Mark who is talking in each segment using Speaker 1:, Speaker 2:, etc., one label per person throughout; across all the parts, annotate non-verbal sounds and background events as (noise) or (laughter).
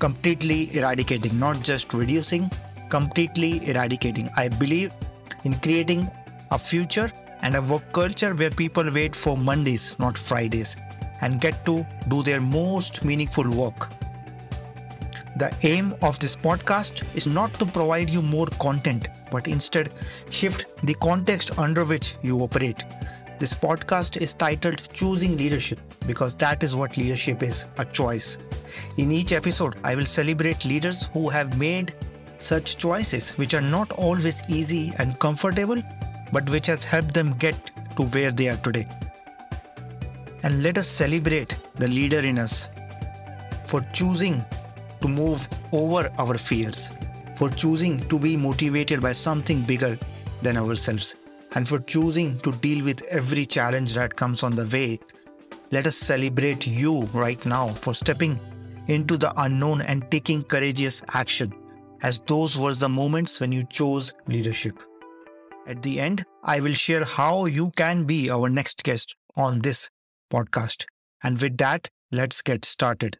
Speaker 1: completely eradicating, not just reducing, completely eradicating. I believe in creating a future and a work culture where people wait for Mondays, not Fridays, and get to do their most meaningful work. The aim of this podcast is not to provide you more content, but instead shift the context under which you operate. This podcast is titled Choosing Leadership because that is what leadership is a choice. In each episode, I will celebrate leaders who have made such choices, which are not always easy and comfortable, but which has helped them get to where they are today. And let us celebrate the leader in us for choosing to move over our fears, for choosing to be motivated by something bigger than ourselves, and for choosing to deal with every challenge that comes on the way. Let us celebrate you right now for stepping into the unknown and taking courageous action, as those were the moments when you chose leadership. At the end, I will share how you can be our next guest on this podcast. And with that, let's get started.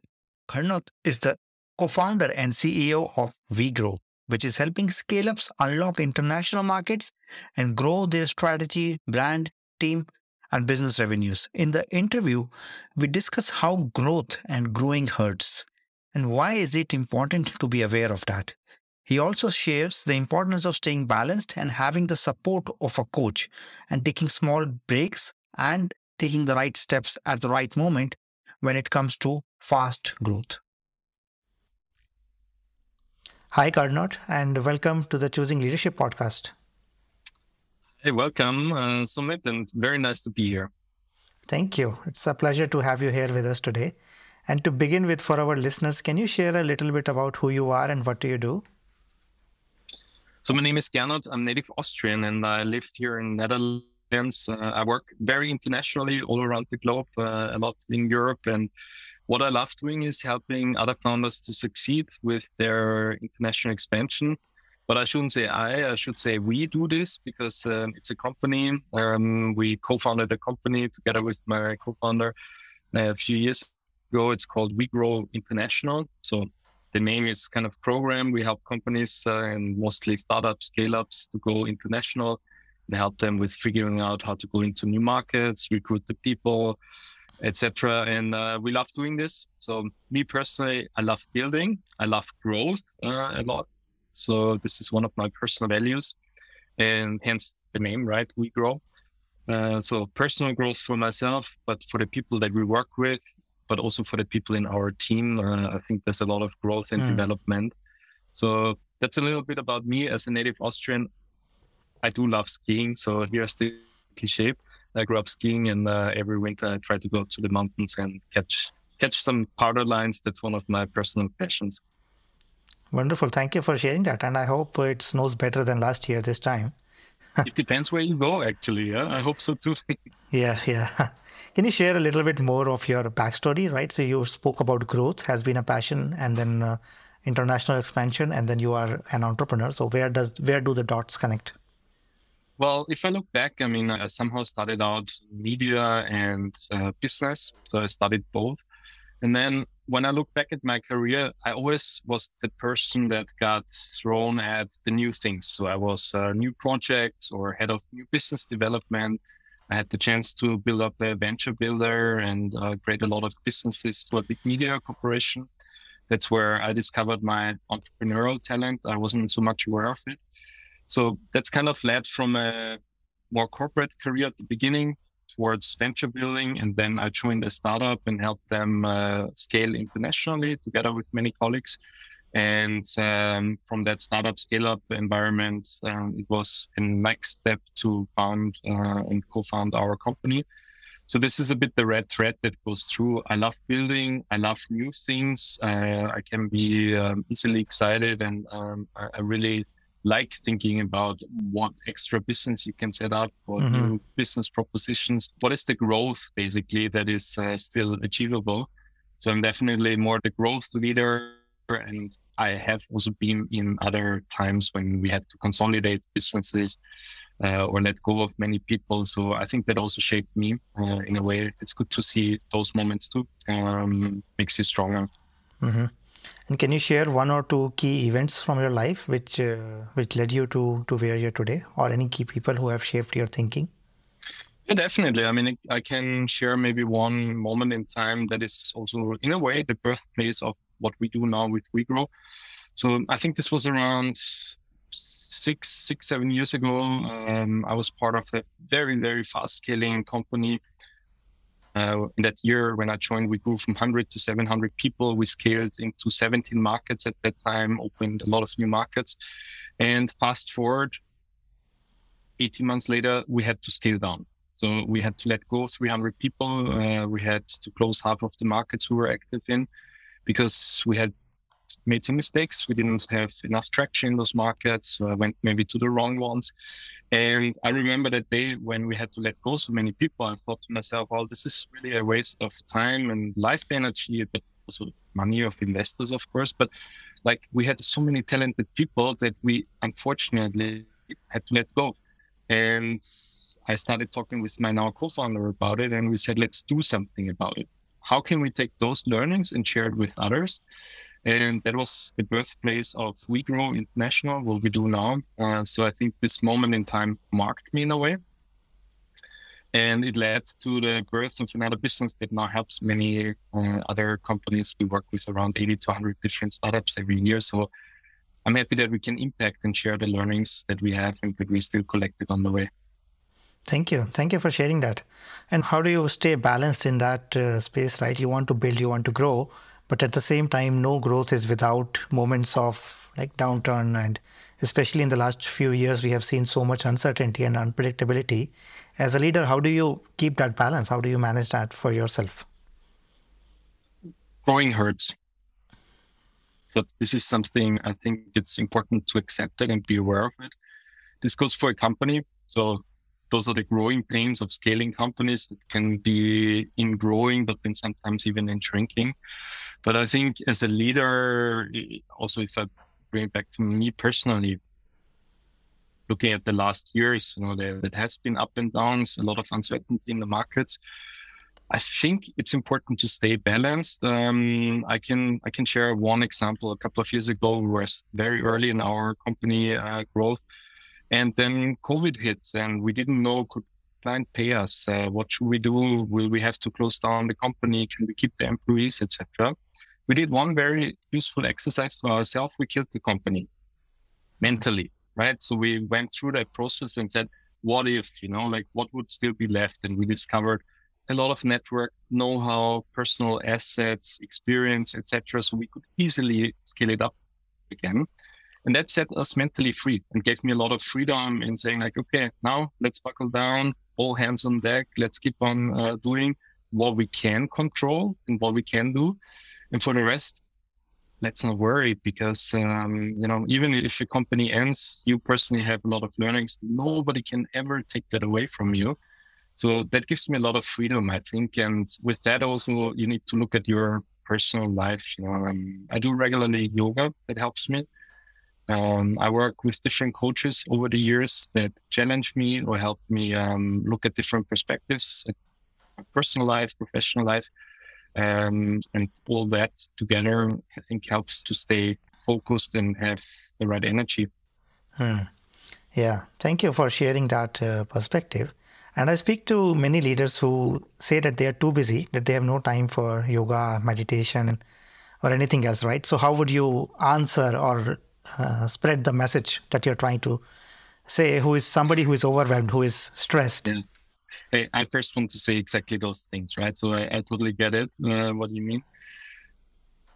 Speaker 1: Gernot is the co founder and CEO of WeGrow, which is helping scale ups unlock international markets and grow their strategy, brand, team, and business revenues. In the interview, we discuss how growth and growing hurts and why is it important to be aware of that. He also shares the importance of staying balanced and having the support of a coach and taking small breaks and taking the right steps at the right moment when it comes to fast growth. Hi, Gernot, and welcome to the Choosing Leadership podcast.
Speaker 2: Hey, welcome, uh, Sumit, and very nice to be here.
Speaker 1: Thank you. It's a pleasure to have you here with us today. And to begin with, for our listeners, can you share a little bit about who you are and what do you do?
Speaker 2: So my name is Gernot. I'm native Austrian, and I live here in Netherlands. Uh, I work very internationally, all around the globe, uh, a lot in Europe, and what I love doing is helping other founders to succeed with their international expansion. But I shouldn't say I, I should say we do this because um, it's a company. Um, we co-founded a company together with my co-founder uh, a few years ago. It's called WeGrow International. So the name is kind of program. We help companies uh, and mostly startups, scale ups to go international and help them with figuring out how to go into new markets, recruit the people, etc. And uh, we love doing this. So me personally, I love building. I love growth uh, a lot. So this is one of my personal values, and hence the name, right? We grow. Uh, so personal growth for myself, but for the people that we work with, but also for the people in our team, uh, I think there's a lot of growth and mm. development. So that's a little bit about me as a native Austrian. I do love skiing, so here's the cliche. I grew up skiing, and uh, every winter I try to go to the mountains and catch catch some powder lines. That's one of my personal passions.
Speaker 1: Wonderful. Thank you for sharing that. And I hope it snows better than last year this time. (laughs)
Speaker 2: it depends where you go, actually. Yeah, I hope so too. (laughs)
Speaker 1: yeah, yeah. (laughs) Can you share a little bit more of your backstory, right? So you spoke about growth has been a passion, and then uh, international expansion, and then you are an entrepreneur. So where does where do the dots connect?
Speaker 2: Well, if I look back, I mean, I somehow started out media and uh, business. So I studied both. And then when I look back at my career, I always was the person that got thrown at the new things. So I was a new projects or head of new business development. I had the chance to build up a venture builder and uh, create a lot of businesses for a big media corporation. That's where I discovered my entrepreneurial talent. I wasn't so much aware of it. So that's kind of led from a more corporate career at the beginning towards venture building. And then I joined a startup and helped them uh, scale internationally together with many colleagues. And um, from that startup scale up environment, um, it was a next step to found uh, and co found our company. So this is a bit the red thread that goes through. I love building. I love new things. Uh, I can be um, easily excited, and um, I, I, really like thinking about what extra business you can set up, what mm-hmm. new business propositions. What is the growth basically that is uh, still achievable? So I'm definitely more the growth leader, and I have also been in other times when we had to consolidate businesses uh, or let go of many people. So I think that also shaped me uh, in a way. It's good to see those moments too. Um, makes you stronger.
Speaker 1: Mm-hmm. And can you share one or two key events from your life which uh, which led you to to where you're today, or any key people who have shaped your thinking?
Speaker 2: Yeah, definitely. I mean, I can share maybe one moment in time that is also, in a way, the birthplace of what we do now with WeGrow. So I think this was around six, six, seven years ago, um, I was part of a very, very fast scaling company. Uh, in that year, when I joined, we grew from 100 to 700 people. We scaled into 17 markets at that time, opened a lot of new markets. And fast forward, 18 months later, we had to scale down. So we had to let go 300 people. Uh, we had to close half of the markets we were active in because we had made some mistakes. We didn't have enough traction in those markets, uh, went maybe to the wrong ones. And I remember that day when we had to let go so many people, I thought to myself, well, this is really a waste of time and life energy, but also money of investors, of course. But like we had so many talented people that we unfortunately had to let go. And I started talking with my now co-founder about it and we said, let's do something about it. How can we take those learnings and share it with others? And that was the birthplace of WeGrow International, what we do now. Uh, so I think this moment in time marked me in a way. And it led to the birth of another business that now helps many uh, other companies. We work with around 80 to 100 different startups every year. So I'm happy that we can impact and share the learnings that we have and that we still collected on the way.
Speaker 1: Thank you. Thank you for sharing that. And how do you stay balanced in that uh, space, right? You want to build, you want to grow, but at the same time no growth is without moments of like downturn. And especially in the last few years we have seen so much uncertainty and unpredictability. As a leader how do you keep that balance? How do you manage that for yourself?
Speaker 2: Growing hurts. So this is something i think it's important to accept it and be aware of it. This goes for a company. So those are the growing pains of scaling companies that can be in growing, but then sometimes even in shrinking. But I think as a leader, also if I bring it back to me personally, looking at the last years, you know, there, that has been up and downs, a lot of uncertainty in the markets. I think it's important to stay balanced. Um, I can I can share one example. A couple of years ago, we were very early in our company uh, growth, and then COVID hits, and we didn't know could client pay us? Uh, what should we do? Will we have to close down the company? Can we keep the employees, etc.? We did one very useful exercise for ourselves. We killed the company mentally, right? So we went through that process and said, what if, you know, like what would still be left? And we discovered a lot of network know-how, personal assets, experience, etc. So we could easily scale it up again. And that set us mentally free and gave me a lot of freedom in saying like, okay, now let's buckle down, all hands on deck. Let's keep on uh, doing what we can control and what we can do. And for the rest, let's not worry because, um, you know, even if your company ends, you personally have a lot of learnings. Nobody can ever take that away from you. So that gives me a lot of freedom, I think. And with that also, you need to look at your personal life. You know, um, I do regularly yoga. That helps me. Um, I work with different coaches over the years that challenge me or help me um, look at different perspectives, personal life, professional life, um, and all that together. I think helps to stay focused and have the right energy.
Speaker 1: Hmm. Yeah, thank you for sharing that uh, perspective. And I speak to many leaders who say that they are too busy, that they have no time for yoga, meditation, or anything else, right? So, how would you answer or uh, spread the message that you're trying to say who is somebody who is overwhelmed who is stressed yeah.
Speaker 2: Hey, i first want to say exactly those things right so i, I totally get it uh, what you mean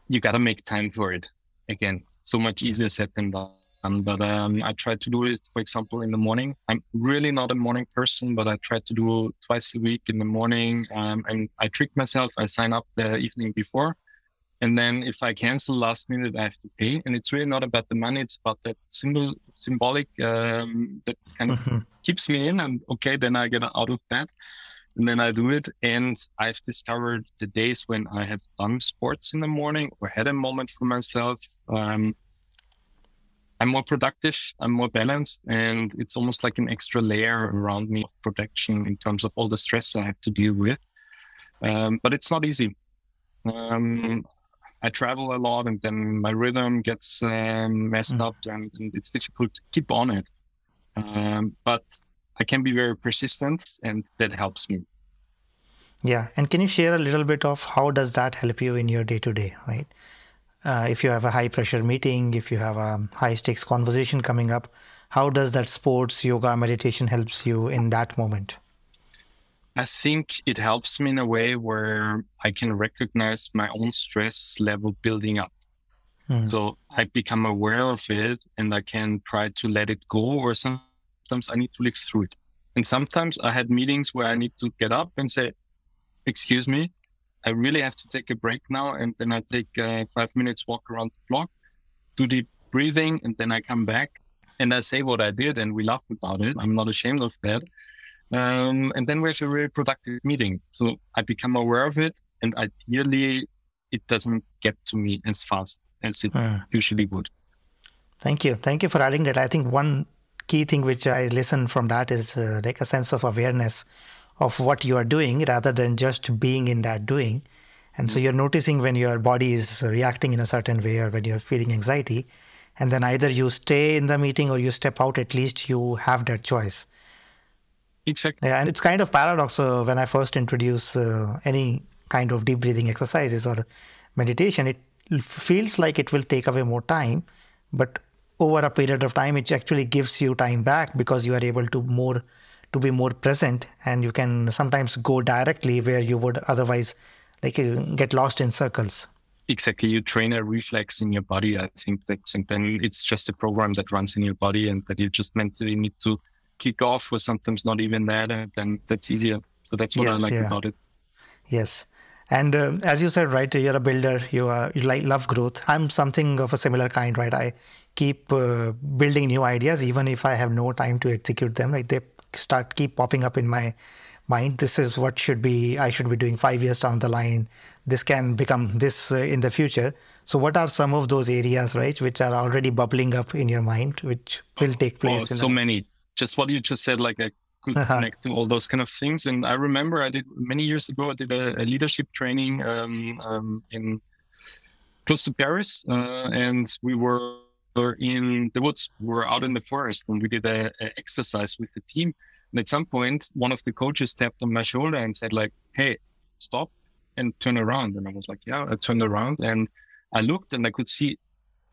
Speaker 2: you got to make time for it again so much easier said than done but um, I try to do it, for example, in the morning. I'm really not a morning person, but I try to do twice a week in the morning. Um, and I trick myself. I sign up the evening before. And then if I cancel last minute, I have to pay. And it's really not about the money. It's about that symbol, symbolic um, that kind of mm-hmm. keeps me in. And okay, then I get out of that. And then I do it. And I've discovered the days when I have done sports in the morning or had a moment for myself. Um, I'm more productive, I'm more balanced, and it's almost like an extra layer around me of protection in terms of all the stress I have to deal with. Um, but it's not easy. Um, I travel a lot, and then my rhythm gets um, messed mm. up, and, and, it's difficult to keep on it. Um, but I can be very persistent, and that helps me.
Speaker 1: Yeah, and can you share a little bit of how does that help you in your day to day, right? uh, if you have a high pressure meeting, if you have a high stakes conversation coming up, how does that sports, yoga, meditation helps you in that moment?
Speaker 2: I think it helps me in a way where I can recognize my own stress level building up. Mm. So I become aware of it and I can try to let it go, or sometimes I need to live through it. And sometimes I had meetings where I need to get up and say, Excuse me, I really have to take a break now. And then I take uh, five minutes walk around the block, do deep breathing, and then I come back and I say what I did and we laugh about it. I'm not ashamed of that. Um, and then we have a really productive meeting. So I become aware of it and ideally it doesn't get to me as fast as it hmm. usually would.
Speaker 1: Thank you. Thank you for adding that. I think one key thing which I listen from that is uh, like a sense of awareness of what you are doing rather than just being in that doing. And so mm. you're noticing when your body is reacting in a certain way or when you're feeling anxiety. And then either you stay in the meeting or you step out, at least you have that choice.
Speaker 2: Exactly.
Speaker 1: Yeah, and it's kind of paradox uh, when I first introduce uh, any kind of deep breathing exercises or meditation, it feels like it will take away more time. But over a period of time, it actually gives you time back because you are able to more to be more present and you can sometimes go directly where you would otherwise like uh, get lost in circles
Speaker 2: exactly you train a reflex in your body i think that's and then it's just a program that runs in your body and that you just mentally need to kick off or sometimes not even that and then that's easier. So that's what yeah, i like yeah. about it.
Speaker 1: Yes. And uh, as you said right you're a builder you are you like love growth. I'm something of a similar kind right? I keep uh, building new ideas even if i have no time to execute them like they start keep popping up in my mind. This is what should be i should be doing 5 years down the line. This can become this uh, in the future. So what are some of those areas right which are already bubbling up in your mind which will take place
Speaker 2: oh, so the... many just what you just said like i could uh-huh. (laughs) connect to all those kind of things and i remember i did many years ago i did a, a leadership training um, um, in close to paris uh, and we were in the woods, we were out in the forest and we did a, a, exercise with the team. And at some point, one of the coaches tapped on my shoulder and said like, Hey, stop and turn around. And I was like, yeah, I turned around and I looked and I could see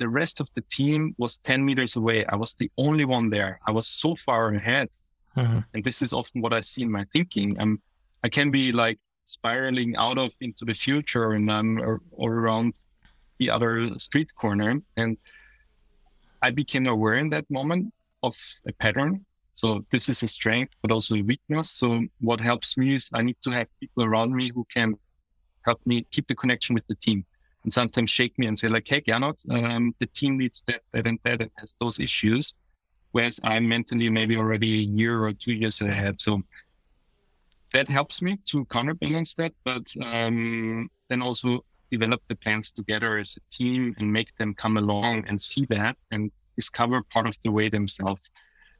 Speaker 2: the rest of the team was 10 meters away. I was the only one there. I was so far ahead. Uh-huh. And this is often what I see in my thinking. I'm, I can be like spiraling out of into the future and I'm or, or around the other street corner. And I became aware in that moment of a pattern. So this is a strength, but also a weakness. So what helps me is I need to have people around me who can help me keep the connection with the team and sometimes shake me and say like, Hey, Gernot, um, the team needs that, that, and that, and has those issues. Whereas I'm mentally maybe already a year or two years ahead. So that helps me to counterbalance that. But um, then also develop the plans together as a team and make them come along and see that and discover part of the way themselves.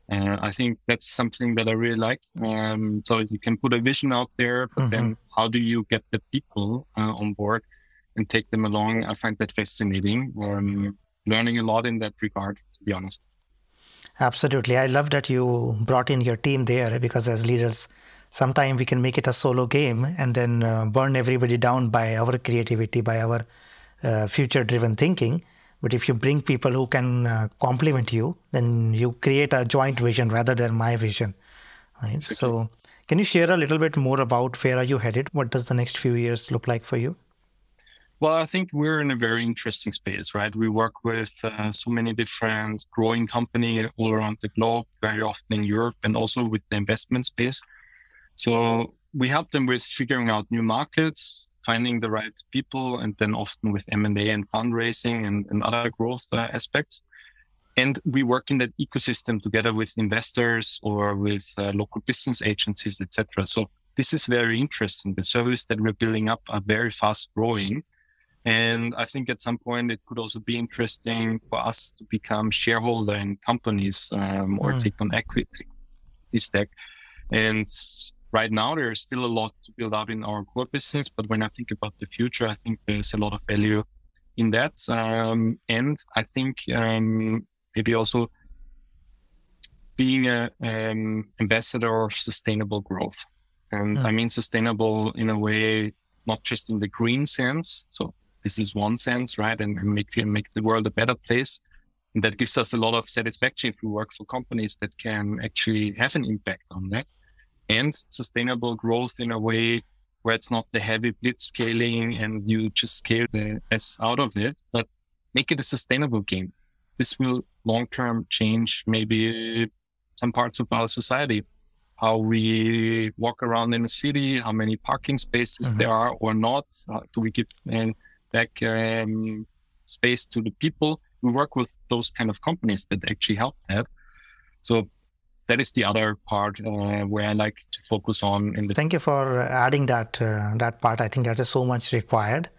Speaker 2: Uh, I think that's something that I really like. Um, so you can put a vision out there, but mm-hmm. then how do you get the people uh, on board and take them along? I find that fascinating. Um, learning a lot in that regard, to be honest.
Speaker 1: Absolutely. I love that you brought in your team there because as leaders, sometimes we can make it a solo game and then uh, burn everybody down by our creativity, by our uh, future driven thinking. But if you bring people who can uh, complement you, then you create a joint vision rather than my vision. Right. Okay. So, can you share a little bit more about where are you headed? What does the next few years look like for you?
Speaker 2: Well, I think we're in a very interesting space, right? We work with uh, so many different growing companies all around the globe, very often in Europe, and also with the investment space. So we help them with figuring out new markets, finding the right people, and then often with M&A and fundraising and, and other growth uh, aspects. And we work in that ecosystem together with investors or with uh, local business agencies, etc. So this is very interesting. The service that we're building up are very fast growing and I think at some point it could also be interesting for us to become shareholder in companies um, or mm. take on equity this stack. And right now there's still a lot to build out in our core business, but when I think about the future, I think there's a lot of value in that. Um, and I think um, maybe also being an um, ambassador of sustainable growth. And mm. I mean sustainable in a way, not just in the green sense. So this is one sense, right? And make make the world a better place. And that gives us a lot of satisfaction if we work for companies that can actually have an impact on that and sustainable growth in a way where it's not the heavy blitz scaling and you just scale the S out of it, but make it a sustainable game. This will long term change maybe some parts of our society. How we walk around in a city, how many parking spaces mm-hmm. there are or not. How do we give and back um, space to the people. We work with those kind of companies that actually help that. So that is the other part uh, where I like to focus on. In the
Speaker 1: Thank you for adding that uh, that part. I think that is so much required.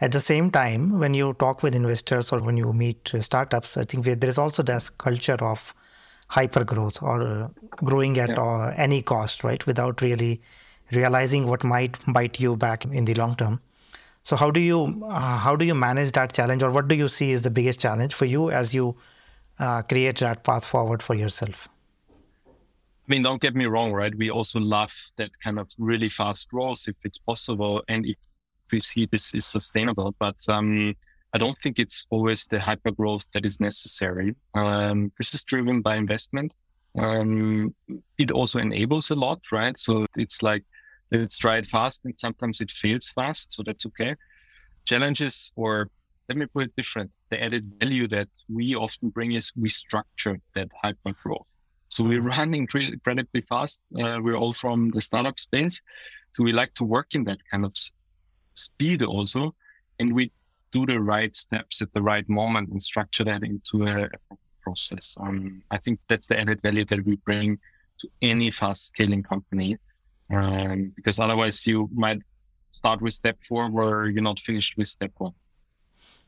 Speaker 1: At the same time, when you talk with investors or when you meet startups, I think there is also this culture of hyper growth or uh, growing at yeah. Uh, any cost, right? Without really realizing what might bite you back in the long term. So how do you uh, how do you manage that challenge, or what do you see is the biggest challenge for you as you uh, create that path forward for yourself?
Speaker 2: I mean, don't get me wrong, right? We also love that kind of really fast growth if it's possible, and if we see this is sustainable. But um, I don't think it's always the hyper growth that is necessary. Um, this is driven by investment. Um, it also enables a lot, right? So it's like it's tried fast and sometimes it fails fast. So that's okay. Challenges, or let me put it different. The added value that we often bring is we structure that hyper growth. So we're running incredibly fast. Uh, we're all from the startup space. So we like to work in that kind of speed also. And we do the right steps at the right moment and structure that into a process. Um, I think that's the added value that we bring to any fast scaling company um, because otherwise you might start with step four where you're not finished with step one.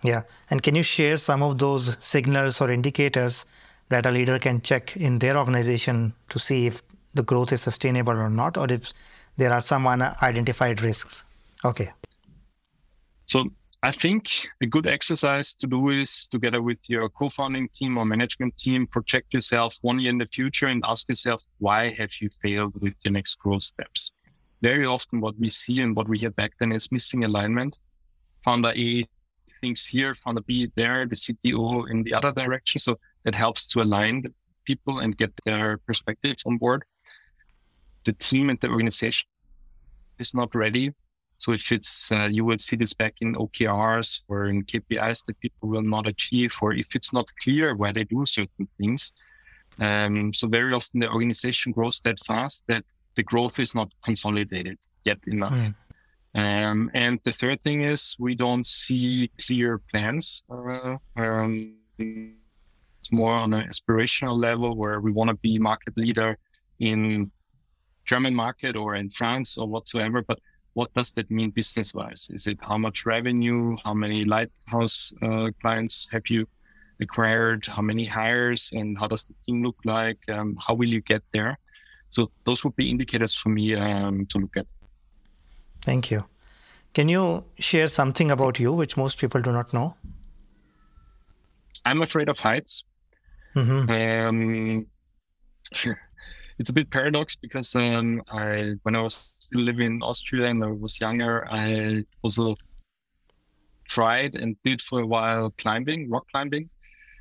Speaker 1: Yeah. And can you share some of those signals or indicators that a leader can check in their organization to see if the growth is sustainable or not, or if there are some unidentified risks? Okay.
Speaker 2: So I think a good exercise to do is together with your co-founding team or management team, project yourself one year in the future and ask yourself, why have you failed with your next growth steps? Very often what we see and what we hear back then is missing alignment. Founder A thinks here, founder B there, the CTO in the other direction. So that helps to align the people and get their perspectives on board. The team and the organization is not ready so if it's, uh, you will see this back in OKRs or in KPIs that people will not achieve, or if it's not clear why they do certain things. Um, so very often the organization grows that fast that the growth is not consolidated yet enough. Mm. Um, and the third thing is we don't see clear plans. Uh, um, it's more on an aspirational level where we want to be market leader in German market or in France or whatsoever, but what does that mean business wise? Is it how much revenue? How many lighthouse uh, clients have you acquired? How many hires? And how does the team look like? Um, how will you get there? So those would be indicators for me um, to look at.
Speaker 1: Thank you. Can you share something about you which most people do not know?
Speaker 2: I'm afraid of heights. Mm-hmm. Um, it's a bit paradox because um, I when I was still living in Austria and I was younger, I also tried and did for a while climbing, rock climbing.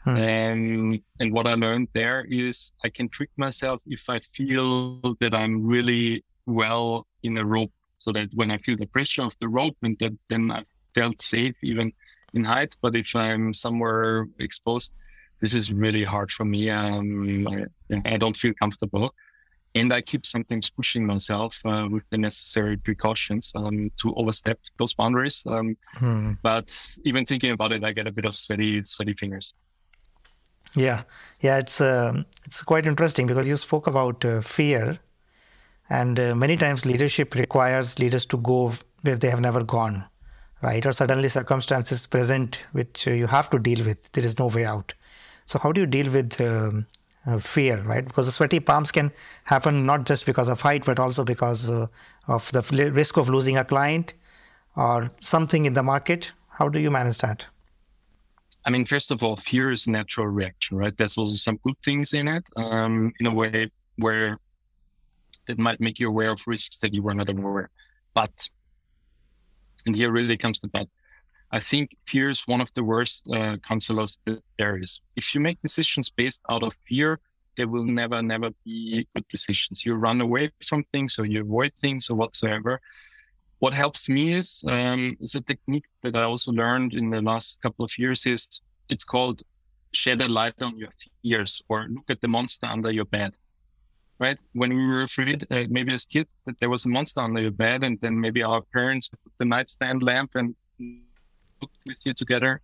Speaker 2: Hmm. And and what I learned there is I can trick myself if I feel that I'm really well in a rope, so that when I feel the pressure of the rope and that then I felt safe even in height. But if I'm somewhere exposed, this is really hard for me. Um, I, I don't feel comfortable and I keep sometimes pushing myself uh, with the necessary precautions um, to overstep those boundaries. Um, hmm. But even thinking about it, I get a bit of sweaty, sweaty fingers.
Speaker 1: Yeah, yeah, it's uh, it's quite interesting because you spoke about uh, fear, and uh, many times leadership requires leaders to go where they have never gone, right? Or suddenly circumstances present which uh, you have to deal with. There is no way out. So how do you deal with um, uh, fear, right? Because the sweaty palms can happen not just because of height, but also because uh, of the risk of losing a client or something in the market. How do you manage that?
Speaker 2: I mean, first of all, fear is a natural reaction, right? There's also some good things in it, um, in a way where that might make you aware of risks that you were not aware. But, and here really comes the but. I think fear is one of the worst uh, counselors there is. If you make decisions based out of fear, there will never, never be good decisions. You run away from things or you avoid things or whatsoever. What helps me is, um, is a technique that I also learned in the last couple of years is it's called shed a light on your fears or look at the monster under your bed. Right? When we were afraid, uh, maybe as kids, that there was a monster under your bed, and then maybe our parents put the nightstand lamp and with you together,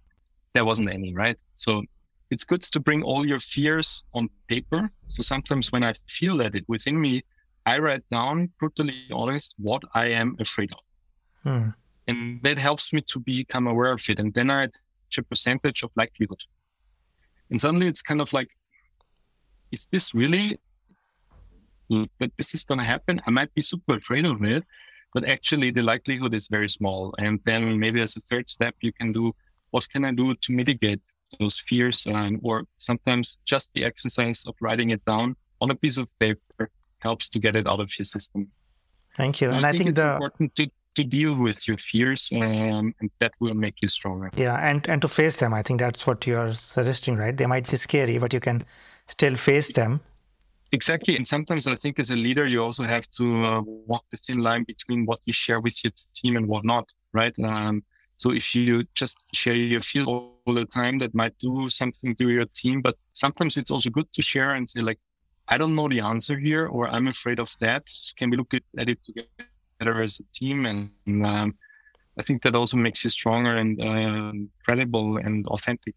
Speaker 2: there wasn't any, right? So it's good to bring all your fears on paper. So sometimes when I feel that it within me, I write down brutally honest what I am afraid of. Hmm. And that helps me to become aware of it. And then I a percentage of likelihood. And suddenly it's kind of like, is this really that this is going to happen? I might be super afraid of it, but actually the likelihood is very small. And then maybe as a third step, you can do what can I do to mitigate those fears? Um, or sometimes just the exercise of writing it down on a piece of paper helps to get it out of your system.
Speaker 1: Thank you.
Speaker 2: So
Speaker 1: and
Speaker 2: I
Speaker 1: think,
Speaker 2: think
Speaker 1: it's
Speaker 2: the... important to, to deal with your fears um, and that will make you stronger.
Speaker 1: Yeah, and, and to face them. I think that's what you're suggesting, right? They might be scary, but you can still face them
Speaker 2: Exactly. And sometimes I think as a leader, you also have to uh, walk the thin line between what you share with your team and what not, right? Um, so if you just share your feel all the time, that might do something to your team. But sometimes it's also good to share and say like, I don't know the answer here, or I'm afraid of that. Can we look at, it together as a team? And um, I think that also makes you stronger and uh, credible and authentic.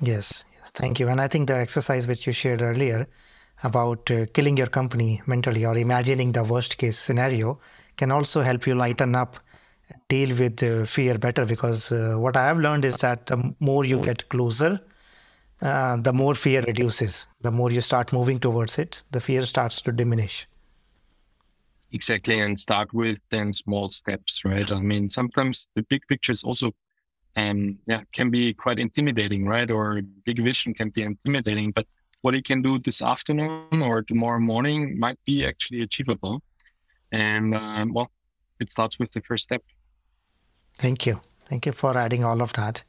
Speaker 1: Yes, thank you. And I think the exercise which you shared earlier about uh, killing your company mentally or imagining the worst case scenario can also help you lighten up deal with uh, fear better because uh, what i have learned is that the more you get closer uh, the more fear reduces. The more you start moving towards it the fear starts to diminish.
Speaker 2: Exactly and start with then small steps right? I mean sometimes the big picture is also um yeah can be quite intimidating right? Or big vision can be intimidating but what you can do this afternoon or tomorrow morning might be actually achievable. And um, well, it starts with the first step.
Speaker 1: Thank you. Thank you for adding all of that.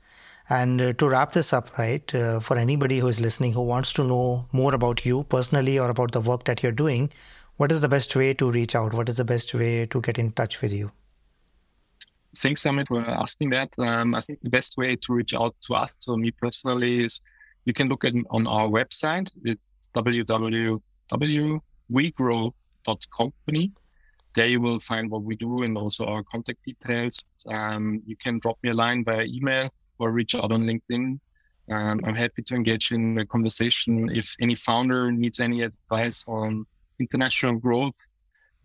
Speaker 1: And uh, to wrap this up, right, uh, for anybody who is listening who wants to know more about you personally or about the work that you're doing, what is the best way to reach out? What is the best way to get in touch with you?
Speaker 2: Thanks, Sumit, for asking that. Um, I think the best way to reach out to us, so me personally, is you can look at on our website. Www.wegrow.company. There you will find what we do and also our contact details. Um, you can drop me a line via email or reach out on LinkedIn. Um, I'm happy to engage in a conversation. If any founder needs any advice on international growth,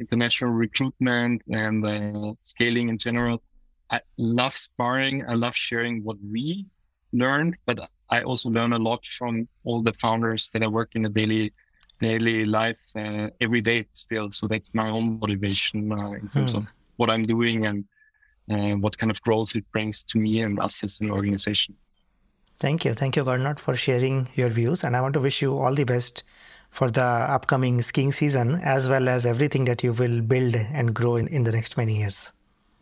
Speaker 2: international recruitment, and uh, scaling in general, I love sparring. I love sharing what we learned, but I also learn a lot from all the founders that I work in the daily daily life uh, every day still. So that's my own motivation uh, in terms hmm. of what I'm doing and uh, what kind of growth it brings to me and us as an organization.
Speaker 1: Thank you. Thank you, Gernot, for sharing your views. And I want to wish you all the best for the upcoming skiing season, as well as everything that you will build and grow in, in the next many years.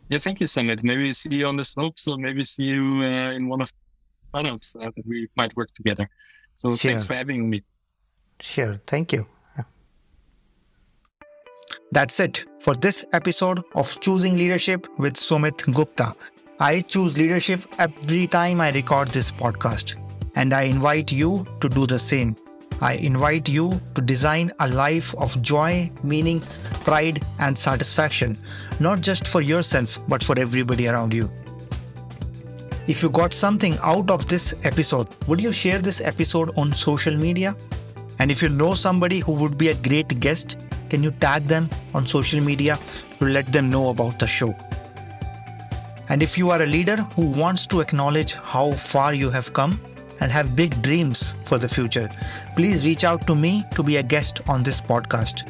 Speaker 2: Yeah, thank you, Sumit. Maybe see you on the slopes or maybe see you uh, in one of startups uh, that we might work together. So sure. thanks for having me.
Speaker 1: Sure. Thank you.
Speaker 3: That's it for this episode of Choosing Leadership with Sumit Gupta.
Speaker 1: I choose leadership every time I record this podcast, and I invite you to do the same. I invite you to design a life of joy, meaning, pride, and satisfaction, not just for yourself, but for everybody around you. If you got something out of this episode, would you share this episode on social media? And if you know somebody who would be a great guest, can you tag them on social media to let them know about the show? And if you are a leader who wants to acknowledge how far you have come and have big dreams for the future, please reach out to me to be a guest on this podcast.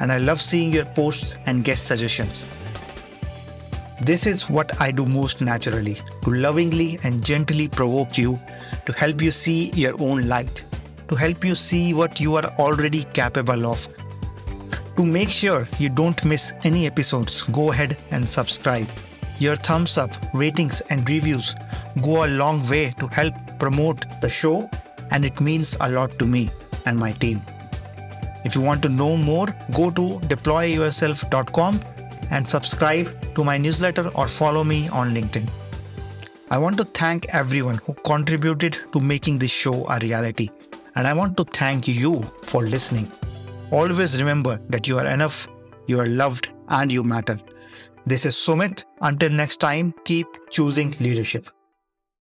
Speaker 1: And I love seeing your posts and guest suggestions. This is what I do most naturally to lovingly and gently provoke you, to help you see your own light, to help you see what you are already capable of. To make sure you don't miss any episodes, go ahead and subscribe. Your thumbs up, ratings, and reviews go a long way to help promote the show, and it means a lot to me and my team. If you want to know more, go to deployyourself.com and subscribe to my newsletter or follow me on LinkedIn. I want to thank everyone who contributed to making this show a reality, and I want to thank you for listening. Always remember that you are enough, you are loved, and you matter. This is Sumit. Until next time, keep choosing leadership.